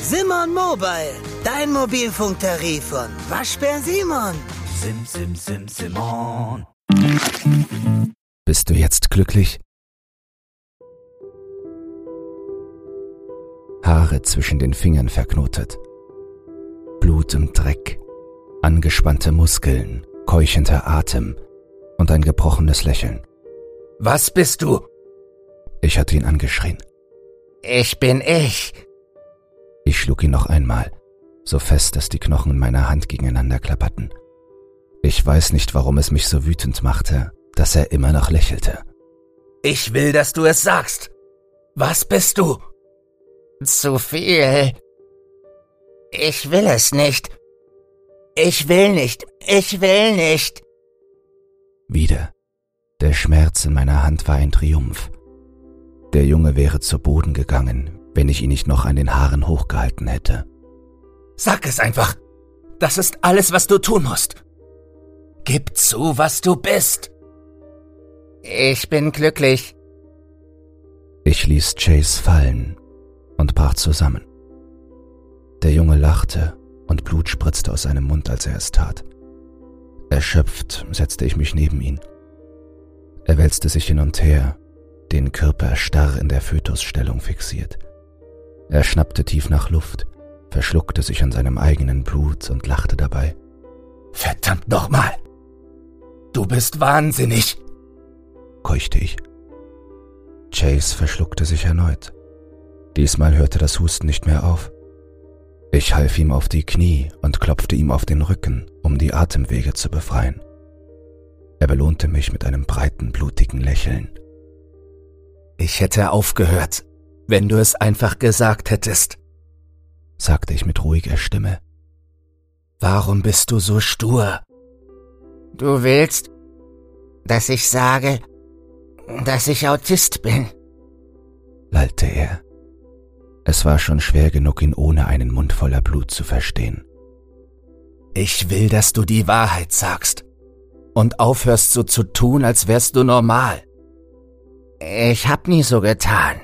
Simon Mobile, dein Mobilfunktarif von Waschbär Simon. Sim, sim, sim, Simon. Bist du jetzt glücklich? Haare zwischen den Fingern verknotet. Blut und Dreck. Angespannte Muskeln, keuchender Atem und ein gebrochenes Lächeln. Was bist du? Ich hatte ihn angeschrien. Ich bin ich. Ich schlug ihn noch einmal, so fest, dass die Knochen in meiner Hand gegeneinander klapperten. Ich weiß nicht, warum es mich so wütend machte, dass er immer noch lächelte. Ich will, dass du es sagst. Was bist du? Zu viel. Ich will es nicht. Ich will nicht. Ich will nicht. Wieder. Der Schmerz in meiner Hand war ein Triumph. Der Junge wäre zu Boden gegangen, wenn ich ihn nicht noch an den Haaren hochgehalten hätte. Sag es einfach. Das ist alles, was du tun musst. Gib zu, was du bist. Ich bin glücklich. Ich ließ Chase fallen und brach zusammen. Der Junge lachte und Blut spritzte aus seinem Mund, als er es tat. Erschöpft setzte ich mich neben ihn. Er wälzte sich hin und her, den Körper starr in der Fötusstellung fixiert. Er schnappte tief nach Luft, verschluckte sich an seinem eigenen Blut und lachte dabei. Verdammt nochmal! Du bist wahnsinnig! keuchte ich. Chase verschluckte sich erneut. Diesmal hörte das Husten nicht mehr auf. Ich half ihm auf die Knie und klopfte ihm auf den Rücken, um die Atemwege zu befreien. Er belohnte mich mit einem breiten, blutigen Lächeln. Ich hätte aufgehört, wenn du es einfach gesagt hättest, sagte ich mit ruhiger Stimme. Warum bist du so stur? Du willst, dass ich sage, dass ich Autist bin, lallte er. Es war schon schwer genug, ihn ohne einen Mund voller Blut zu verstehen. Ich will, dass du die Wahrheit sagst und aufhörst so zu tun, als wärst du normal. Ich hab nie so getan.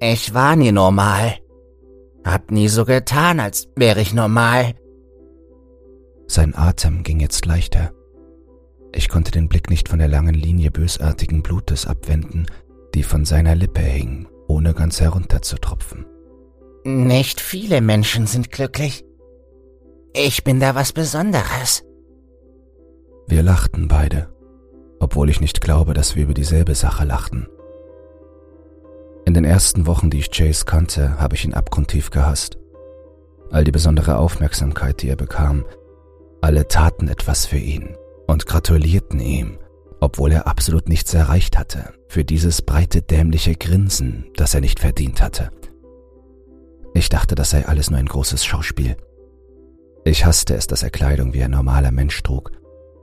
Ich war nie normal. Hab nie so getan, als wäre ich normal. Sein Atem ging jetzt leichter. Ich konnte den Blick nicht von der langen Linie bösartigen Blutes abwenden, die von seiner Lippe hing, ohne ganz herunterzutropfen. Nicht viele Menschen sind glücklich. Ich bin da was Besonderes. Wir lachten beide, obwohl ich nicht glaube, dass wir über dieselbe Sache lachten. In den ersten Wochen, die ich Chase kannte, habe ich ihn abgrundtief gehasst. All die besondere Aufmerksamkeit, die er bekam, alle taten etwas für ihn und gratulierten ihm, obwohl er absolut nichts erreicht hatte, für dieses breite dämliche Grinsen, das er nicht verdient hatte. Ich dachte, das sei alles nur ein großes Schauspiel. Ich hasste es, dass er Kleidung wie ein normaler Mensch trug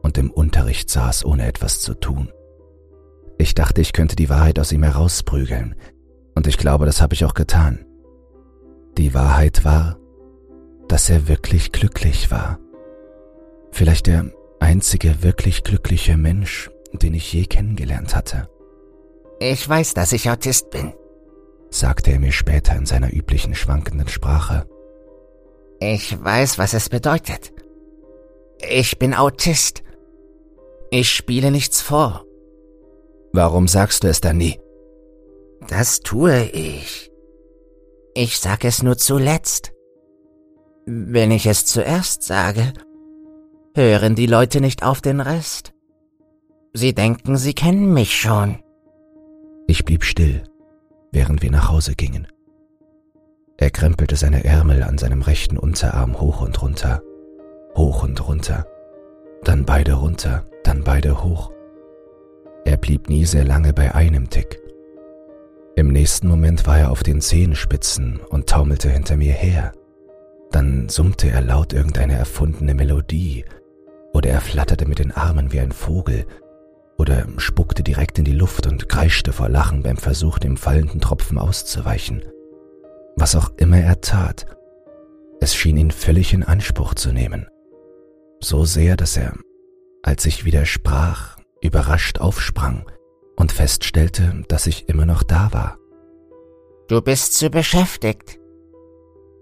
und im Unterricht saß, ohne etwas zu tun. Ich dachte, ich könnte die Wahrheit aus ihm herausprügeln, und ich glaube, das habe ich auch getan. Die Wahrheit war, dass er wirklich glücklich war. Vielleicht der einzige wirklich glückliche Mensch, den ich je kennengelernt hatte. Ich weiß, dass ich Autist bin, sagte er mir später in seiner üblichen schwankenden Sprache. Ich weiß, was es bedeutet. Ich bin Autist. Ich spiele nichts vor. Warum sagst du es dann nie? Das tue ich. Ich sag es nur zuletzt. Wenn ich es zuerst sage, hören die Leute nicht auf den Rest. Sie denken, sie kennen mich schon. Ich blieb still, während wir nach Hause gingen. Er krempelte seine Ärmel an seinem rechten Unterarm hoch und runter, hoch und runter, dann beide runter, dann beide hoch. Er blieb nie sehr lange bei einem Tick. Im nächsten Moment war er auf den Zehenspitzen und taumelte hinter mir her. Dann summte er laut irgendeine erfundene Melodie, oder er flatterte mit den Armen wie ein Vogel, oder spuckte direkt in die Luft und kreischte vor Lachen beim Versuch, dem fallenden Tropfen auszuweichen. Was auch immer er tat, es schien ihn völlig in Anspruch zu nehmen. So sehr, dass er, als ich wieder sprach, überrascht aufsprang und feststellte, dass ich immer noch da war. Du bist zu beschäftigt,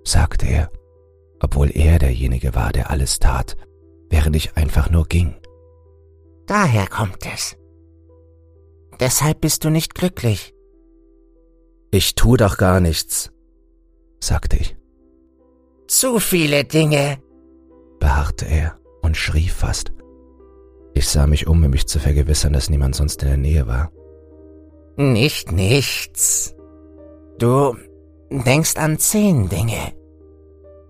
sagte er, obwohl er derjenige war, der alles tat, während ich einfach nur ging. Daher kommt es. Deshalb bist du nicht glücklich. Ich tu doch gar nichts, sagte ich. Zu viele Dinge, beharrte er und schrie fast. Ich sah mich um, um mich zu vergewissern, dass niemand sonst in der Nähe war. Nicht nichts. Du denkst an zehn Dinge.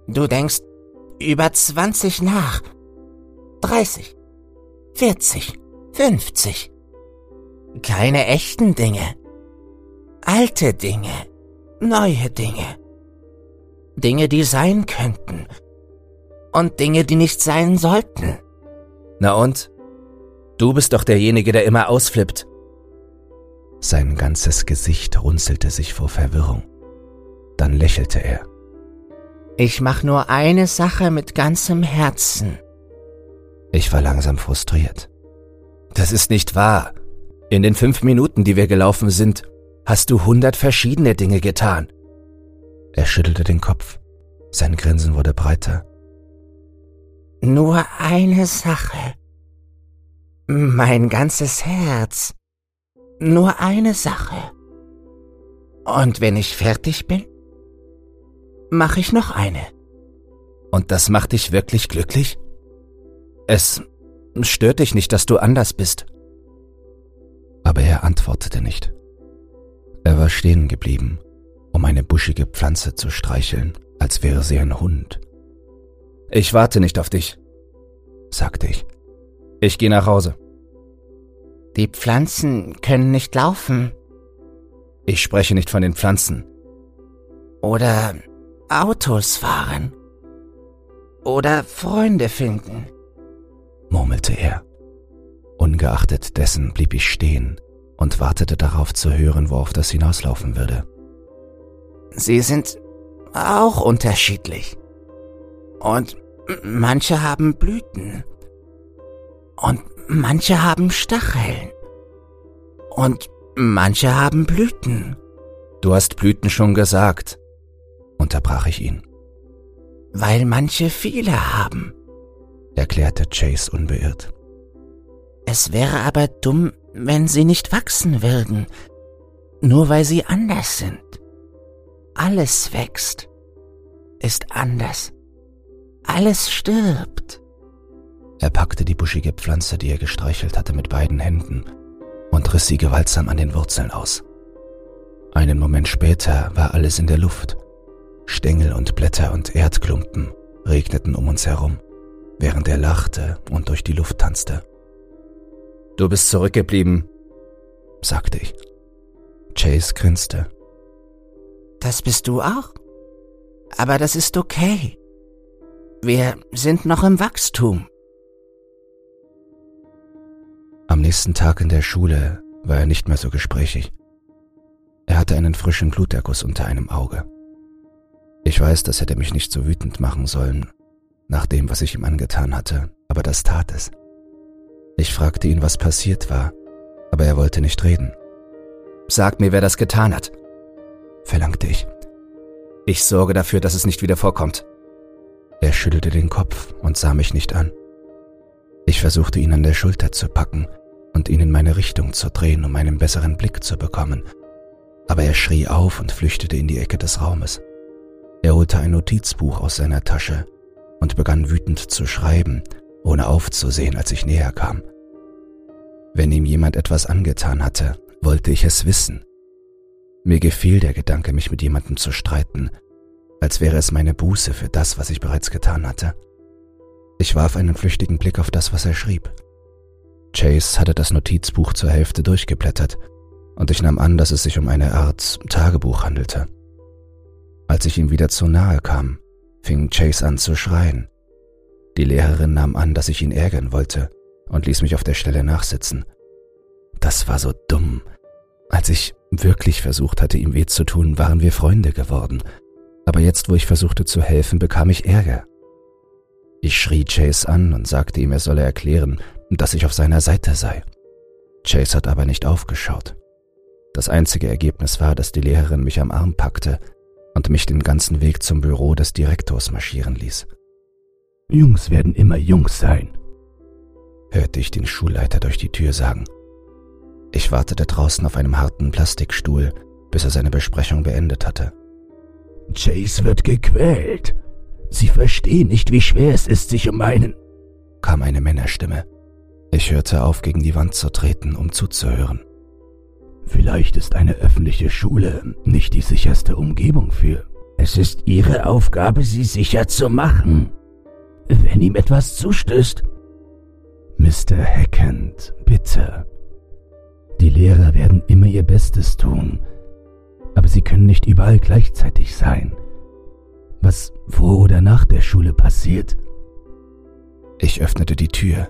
Du denkst über zwanzig nach. Dreißig. Vierzig. Fünfzig. Keine echten Dinge. Alte Dinge. Neue Dinge. Dinge, die sein könnten. Und Dinge, die nicht sein sollten. Na und? Du bist doch derjenige, der immer ausflippt. Sein ganzes Gesicht runzelte sich vor Verwirrung. Dann lächelte er. Ich mach nur eine Sache mit ganzem Herzen. Ich war langsam frustriert. Das ist nicht wahr. In den fünf Minuten, die wir gelaufen sind, hast du hundert verschiedene Dinge getan. Er schüttelte den Kopf. Sein Grinsen wurde breiter. Nur eine Sache. Mein ganzes Herz. Nur eine Sache. Und wenn ich fertig bin, mache ich noch eine. Und das macht dich wirklich glücklich? Es stört dich nicht, dass du anders bist. Aber er antwortete nicht. Er war stehen geblieben, um eine buschige Pflanze zu streicheln, als wäre sie ein Hund. Ich warte nicht auf dich, sagte ich. Ich gehe nach Hause. Die Pflanzen können nicht laufen. Ich spreche nicht von den Pflanzen. Oder Autos fahren. Oder Freunde finden, murmelte er. Ungeachtet dessen blieb ich stehen und wartete darauf zu hören, worauf das hinauslaufen würde. Sie sind auch unterschiedlich. Und manche haben Blüten. Und manche haben Stacheln. Und manche haben Blüten. Du hast Blüten schon gesagt, unterbrach ich ihn. Weil manche viele haben, erklärte Chase unbeirrt. Es wäre aber dumm, wenn sie nicht wachsen würden, nur weil sie anders sind. Alles wächst, ist anders. Alles stirbt. Er packte die buschige Pflanze, die er gestreichelt hatte, mit beiden Händen und riss sie gewaltsam an den Wurzeln aus. Einen Moment später war alles in der Luft. Stängel und Blätter und Erdklumpen regneten um uns herum, während er lachte und durch die Luft tanzte. Du bist zurückgeblieben, sagte ich. Chase grinste. Das bist du auch? Aber das ist okay. Wir sind noch im Wachstum. Am nächsten Tag in der Schule war er nicht mehr so gesprächig. Er hatte einen frischen Bluterguss unter einem Auge. Ich weiß, das hätte mich nicht so wütend machen sollen, nach dem, was ich ihm angetan hatte, aber das tat es. Ich fragte ihn, was passiert war, aber er wollte nicht reden. Sag mir, wer das getan hat, verlangte ich. Ich sorge dafür, dass es nicht wieder vorkommt. Er schüttelte den Kopf und sah mich nicht an. Ich versuchte ihn an der Schulter zu packen und ihn in meine Richtung zu drehen, um einen besseren Blick zu bekommen, aber er schrie auf und flüchtete in die Ecke des Raumes. Er holte ein Notizbuch aus seiner Tasche und begann wütend zu schreiben, ohne aufzusehen, als ich näher kam. Wenn ihm jemand etwas angetan hatte, wollte ich es wissen. Mir gefiel der Gedanke, mich mit jemandem zu streiten, als wäre es meine Buße für das, was ich bereits getan hatte. Ich warf einen flüchtigen Blick auf das, was er schrieb. Chase hatte das Notizbuch zur Hälfte durchgeblättert, und ich nahm an, dass es sich um eine Art Tagebuch handelte. Als ich ihm wieder zu nahe kam, fing Chase an zu schreien. Die Lehrerin nahm an, dass ich ihn ärgern wollte und ließ mich auf der Stelle nachsitzen. Das war so dumm. Als ich wirklich versucht hatte, ihm weh zu tun, waren wir Freunde geworden. Aber jetzt, wo ich versuchte zu helfen, bekam ich Ärger. Ich schrie Chase an und sagte ihm, er solle erklären, dass ich auf seiner Seite sei. Chase hat aber nicht aufgeschaut. Das einzige Ergebnis war, dass die Lehrerin mich am Arm packte und mich den ganzen Weg zum Büro des Direktors marschieren ließ. Jungs werden immer Jungs sein, hörte ich den Schulleiter durch die Tür sagen. Ich wartete draußen auf einem harten Plastikstuhl, bis er seine Besprechung beendet hatte. Chase wird gequält. Sie verstehen nicht, wie schwer es ist, sich um einen, kam eine Männerstimme. Ich hörte auf, gegen die Wand zu treten, um zuzuhören. Vielleicht ist eine öffentliche Schule nicht die sicherste Umgebung für. Es ist Ihre Aufgabe, sie sicher zu machen. Wenn ihm etwas zustößt. Mr. Hackend, bitte. Die Lehrer werden immer ihr Bestes tun, aber sie können nicht überall gleichzeitig sein. Was vor oder nach der Schule passiert. Ich öffnete die Tür.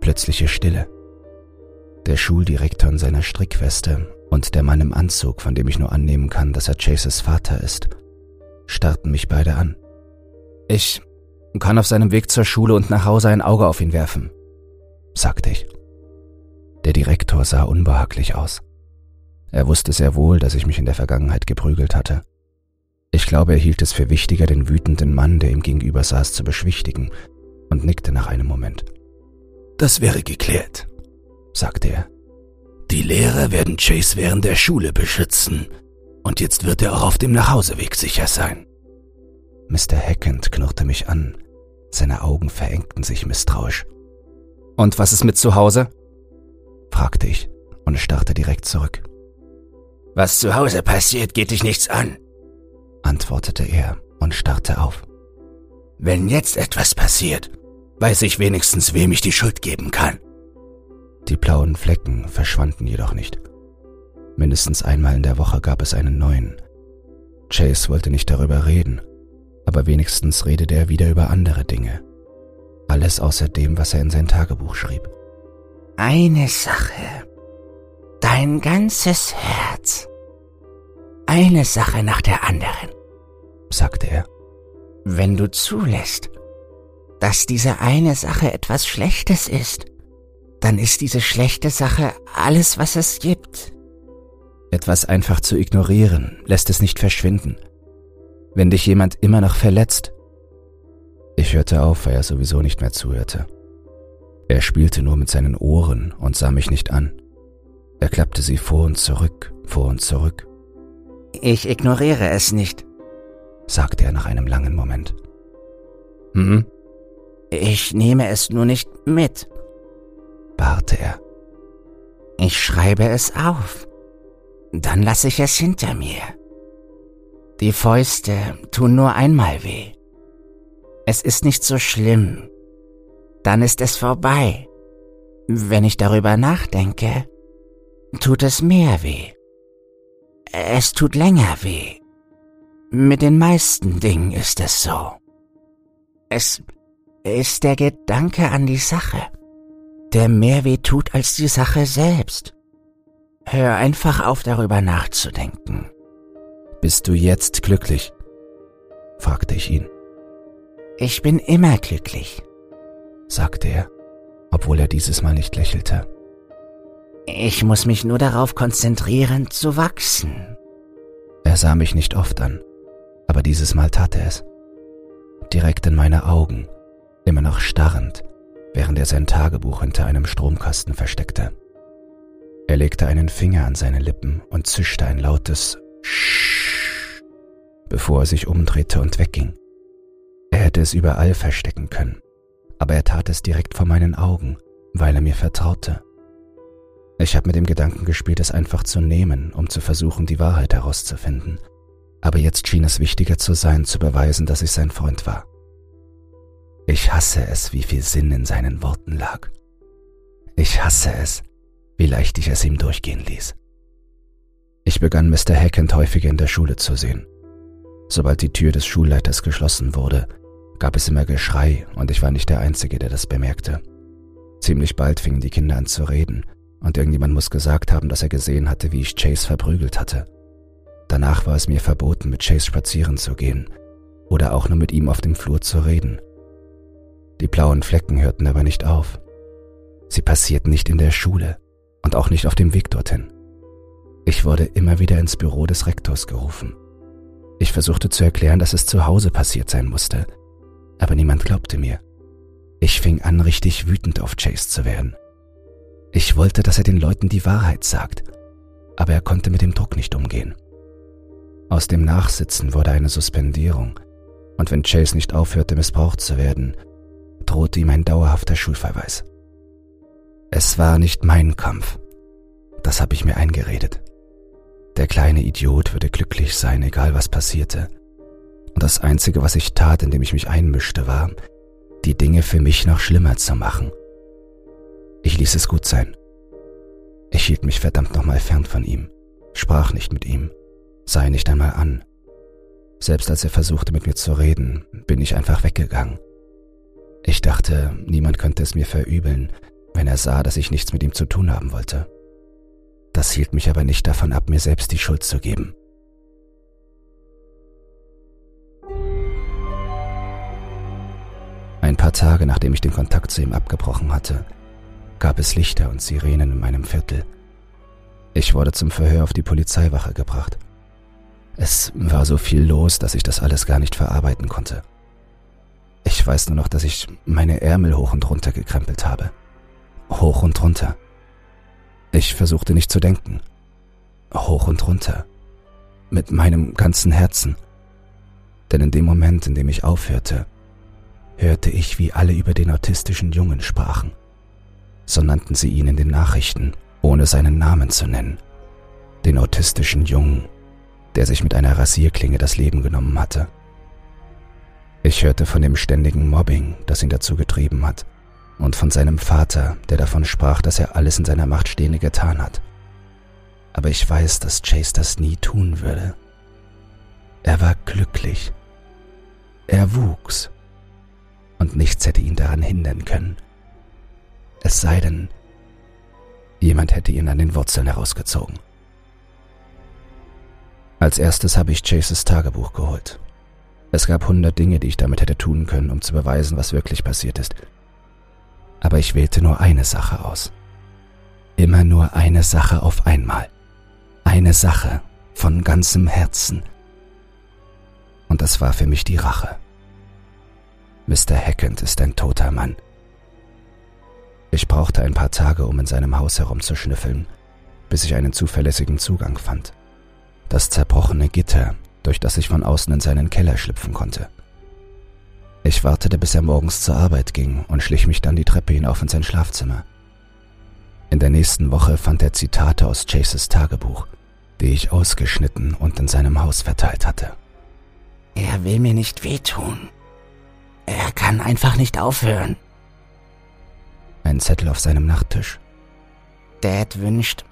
Plötzliche Stille. Der Schuldirektor in seiner Strickweste und der Mann im Anzug, von dem ich nur annehmen kann, dass er Chases Vater ist, starrten mich beide an. Ich kann auf seinem Weg zur Schule und nach Hause ein Auge auf ihn werfen, sagte ich. Der Direktor sah unbehaglich aus. Er wusste sehr wohl, dass ich mich in der Vergangenheit geprügelt hatte. Ich glaube, er hielt es für wichtiger, den wütenden Mann, der ihm gegenüber saß, zu beschwichtigen, und nickte nach einem Moment. Das wäre geklärt, sagte er. Die Lehrer werden Chase während der Schule beschützen, und jetzt wird er auch auf dem Nachhauseweg sicher sein. Mr. Hackend knurrte mich an. Seine Augen verengten sich misstrauisch. Und was ist mit zu Hause? fragte ich und starrte direkt zurück. Was zu Hause passiert, geht dich nichts an, antwortete er und starrte auf. Wenn jetzt etwas passiert, weiß ich wenigstens, wem ich die Schuld geben kann. Die blauen Flecken verschwanden jedoch nicht. Mindestens einmal in der Woche gab es einen neuen. Chase wollte nicht darüber reden, aber wenigstens redete er wieder über andere Dinge. Alles außer dem, was er in sein Tagebuch schrieb. Eine Sache. Dein ganzes Herz. Eine Sache nach der anderen, sagte er. Wenn du zulässt, dass diese eine Sache etwas Schlechtes ist, dann ist diese schlechte Sache alles, was es gibt. Etwas einfach zu ignorieren, lässt es nicht verschwinden. Wenn dich jemand immer noch verletzt. Ich hörte auf, weil er sowieso nicht mehr zuhörte. Er spielte nur mit seinen Ohren und sah mich nicht an. Er klappte sie vor und zurück, vor und zurück. Ich ignoriere es nicht, sagte er nach einem langen Moment. Mhm. Ich nehme es nur nicht mit, beharrte er. Ich schreibe es auf. Dann lasse ich es hinter mir. Die Fäuste tun nur einmal weh. Es ist nicht so schlimm. Dann ist es vorbei. Wenn ich darüber nachdenke, tut es mehr weh. Es tut länger weh. Mit den meisten Dingen ist es so. Es ist der Gedanke an die Sache, der mehr weh tut als die Sache selbst. Hör einfach auf darüber nachzudenken. Bist du jetzt glücklich? fragte ich ihn. Ich bin immer glücklich, sagte er, obwohl er dieses Mal nicht lächelte. Ich muss mich nur darauf konzentrieren, zu wachsen. Er sah mich nicht oft an, aber dieses Mal tat er es. Direkt in meine Augen, immer noch starrend, während er sein Tagebuch hinter einem Stromkasten versteckte. Er legte einen Finger an seine Lippen und zischte ein lautes Sch, bevor er sich umdrehte und wegging. Er hätte es überall verstecken können, aber er tat es direkt vor meinen Augen, weil er mir vertraute. Ich habe mit dem Gedanken gespielt, es einfach zu nehmen, um zu versuchen, die Wahrheit herauszufinden. Aber jetzt schien es wichtiger zu sein, zu beweisen, dass ich sein Freund war. Ich hasse es, wie viel Sinn in seinen Worten lag. Ich hasse es, wie leicht ich es ihm durchgehen ließ. Ich begann Mr. Hackend häufiger in der Schule zu sehen. Sobald die Tür des Schulleiters geschlossen wurde, gab es immer Geschrei und ich war nicht der Einzige, der das bemerkte. Ziemlich bald fingen die Kinder an zu reden und irgendjemand muss gesagt haben, dass er gesehen hatte, wie ich Chase verprügelt hatte. Danach war es mir verboten, mit Chase spazieren zu gehen oder auch nur mit ihm auf dem Flur zu reden. Die blauen Flecken hörten aber nicht auf. Sie passierten nicht in der Schule und auch nicht auf dem Weg dorthin. Ich wurde immer wieder ins Büro des Rektors gerufen. Ich versuchte zu erklären, dass es zu Hause passiert sein musste, aber niemand glaubte mir. Ich fing an, richtig wütend auf Chase zu werden. Ich wollte, dass er den Leuten die Wahrheit sagt, aber er konnte mit dem Druck nicht umgehen. Aus dem Nachsitzen wurde eine Suspendierung, und wenn Chase nicht aufhörte, missbraucht zu werden, drohte ihm ein dauerhafter Schulverweis. Es war nicht mein Kampf, das habe ich mir eingeredet. Der kleine Idiot würde glücklich sein, egal was passierte. Und das Einzige, was ich tat, indem ich mich einmischte, war, die Dinge für mich noch schlimmer zu machen. Ich ließ es gut sein. Ich hielt mich verdammt nochmal fern von ihm, sprach nicht mit ihm, sah ihn nicht einmal an. Selbst als er versuchte mit mir zu reden, bin ich einfach weggegangen. Ich dachte, niemand könnte es mir verübeln, wenn er sah, dass ich nichts mit ihm zu tun haben wollte. Das hielt mich aber nicht davon ab, mir selbst die Schuld zu geben. Ein paar Tage nachdem ich den Kontakt zu ihm abgebrochen hatte, gab es Lichter und Sirenen in meinem Viertel. Ich wurde zum Verhör auf die Polizeiwache gebracht. Es war so viel los, dass ich das alles gar nicht verarbeiten konnte. Ich weiß nur noch, dass ich meine Ärmel hoch und runter gekrempelt habe. Hoch und runter. Ich versuchte nicht zu denken. Hoch und runter. Mit meinem ganzen Herzen. Denn in dem Moment, in dem ich aufhörte, hörte ich, wie alle über den autistischen Jungen sprachen. So nannten sie ihn in den Nachrichten, ohne seinen Namen zu nennen. Den autistischen Jungen, der sich mit einer Rasierklinge das Leben genommen hatte. Ich hörte von dem ständigen Mobbing, das ihn dazu getrieben hat, und von seinem Vater, der davon sprach, dass er alles in seiner Macht Stehende getan hat. Aber ich weiß, dass Chase das nie tun würde. Er war glücklich. Er wuchs. Und nichts hätte ihn daran hindern können. Es sei denn, jemand hätte ihn an den Wurzeln herausgezogen. Als erstes habe ich Chases Tagebuch geholt. Es gab hundert Dinge, die ich damit hätte tun können, um zu beweisen, was wirklich passiert ist aber ich wählte nur eine Sache aus. Immer nur eine Sache auf einmal. Eine Sache von ganzem Herzen. Und das war für mich die Rache. Mr. Hackend ist ein toter Mann. Ich brauchte ein paar Tage, um in seinem Haus herumzuschnüffeln, bis ich einen zuverlässigen Zugang fand. Das zerbrochene Gitter, durch das ich von außen in seinen Keller schlüpfen konnte. Ich wartete, bis er morgens zur Arbeit ging und schlich mich dann die Treppe hinauf in sein Schlafzimmer. In der nächsten Woche fand er Zitate aus Chases Tagebuch, die ich ausgeschnitten und in seinem Haus verteilt hatte. Er will mir nicht wehtun. Er kann einfach nicht aufhören. Ein Zettel auf seinem Nachttisch. Dad wünscht,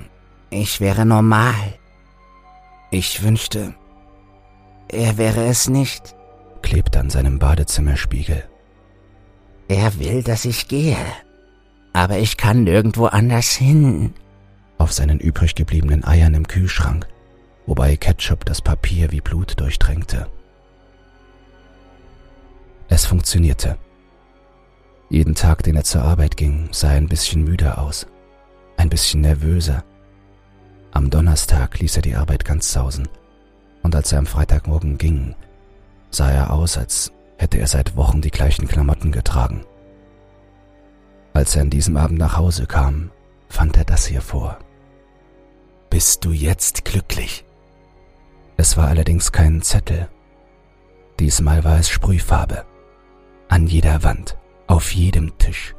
ich wäre normal. Ich wünschte, er wäre es nicht klebt an seinem Badezimmerspiegel. Er will, dass ich gehe, aber ich kann nirgendwo anders hin. Auf seinen übrig gebliebenen Eiern im Kühlschrank, wobei Ketchup das Papier wie Blut durchtränkte. Es funktionierte. Jeden Tag, den er zur Arbeit ging, sah er ein bisschen müder aus, ein bisschen nervöser. Am Donnerstag ließ er die Arbeit ganz sausen, und als er am Freitagmorgen ging, sah er aus, als hätte er seit Wochen die gleichen Klamotten getragen. Als er an diesem Abend nach Hause kam, fand er das hier vor. Bist du jetzt glücklich? Es war allerdings kein Zettel. Diesmal war es Sprühfarbe. An jeder Wand, auf jedem Tisch,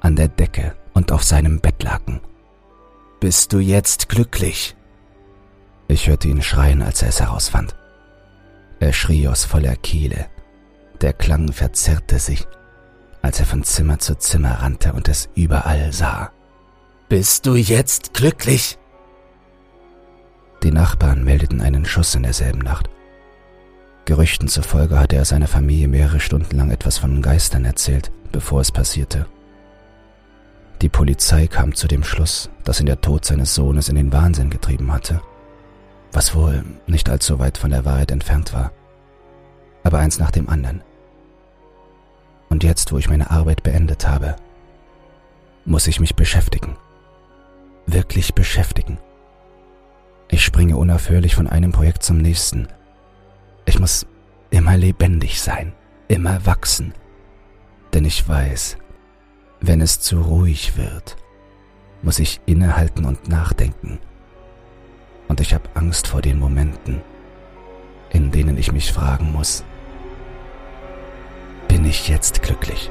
an der Decke und auf seinem Bettlaken. Bist du jetzt glücklich? Ich hörte ihn schreien, als er es herausfand. Er schrie aus voller Kehle. Der Klang verzerrte sich, als er von Zimmer zu Zimmer rannte und es überall sah. Bist du jetzt glücklich? Die Nachbarn meldeten einen Schuss in derselben Nacht. Gerüchten zufolge hatte er seiner Familie mehrere Stunden lang etwas von Geistern erzählt, bevor es passierte. Die Polizei kam zu dem Schluss, dass ihn der Tod seines Sohnes in den Wahnsinn getrieben hatte was wohl nicht allzu weit von der Wahrheit entfernt war. Aber eins nach dem anderen. Und jetzt, wo ich meine Arbeit beendet habe, muss ich mich beschäftigen. Wirklich beschäftigen. Ich springe unaufhörlich von einem Projekt zum nächsten. Ich muss immer lebendig sein, immer wachsen. Denn ich weiß, wenn es zu ruhig wird, muss ich innehalten und nachdenken. Und ich habe Angst vor den Momenten, in denen ich mich fragen muss, bin ich jetzt glücklich?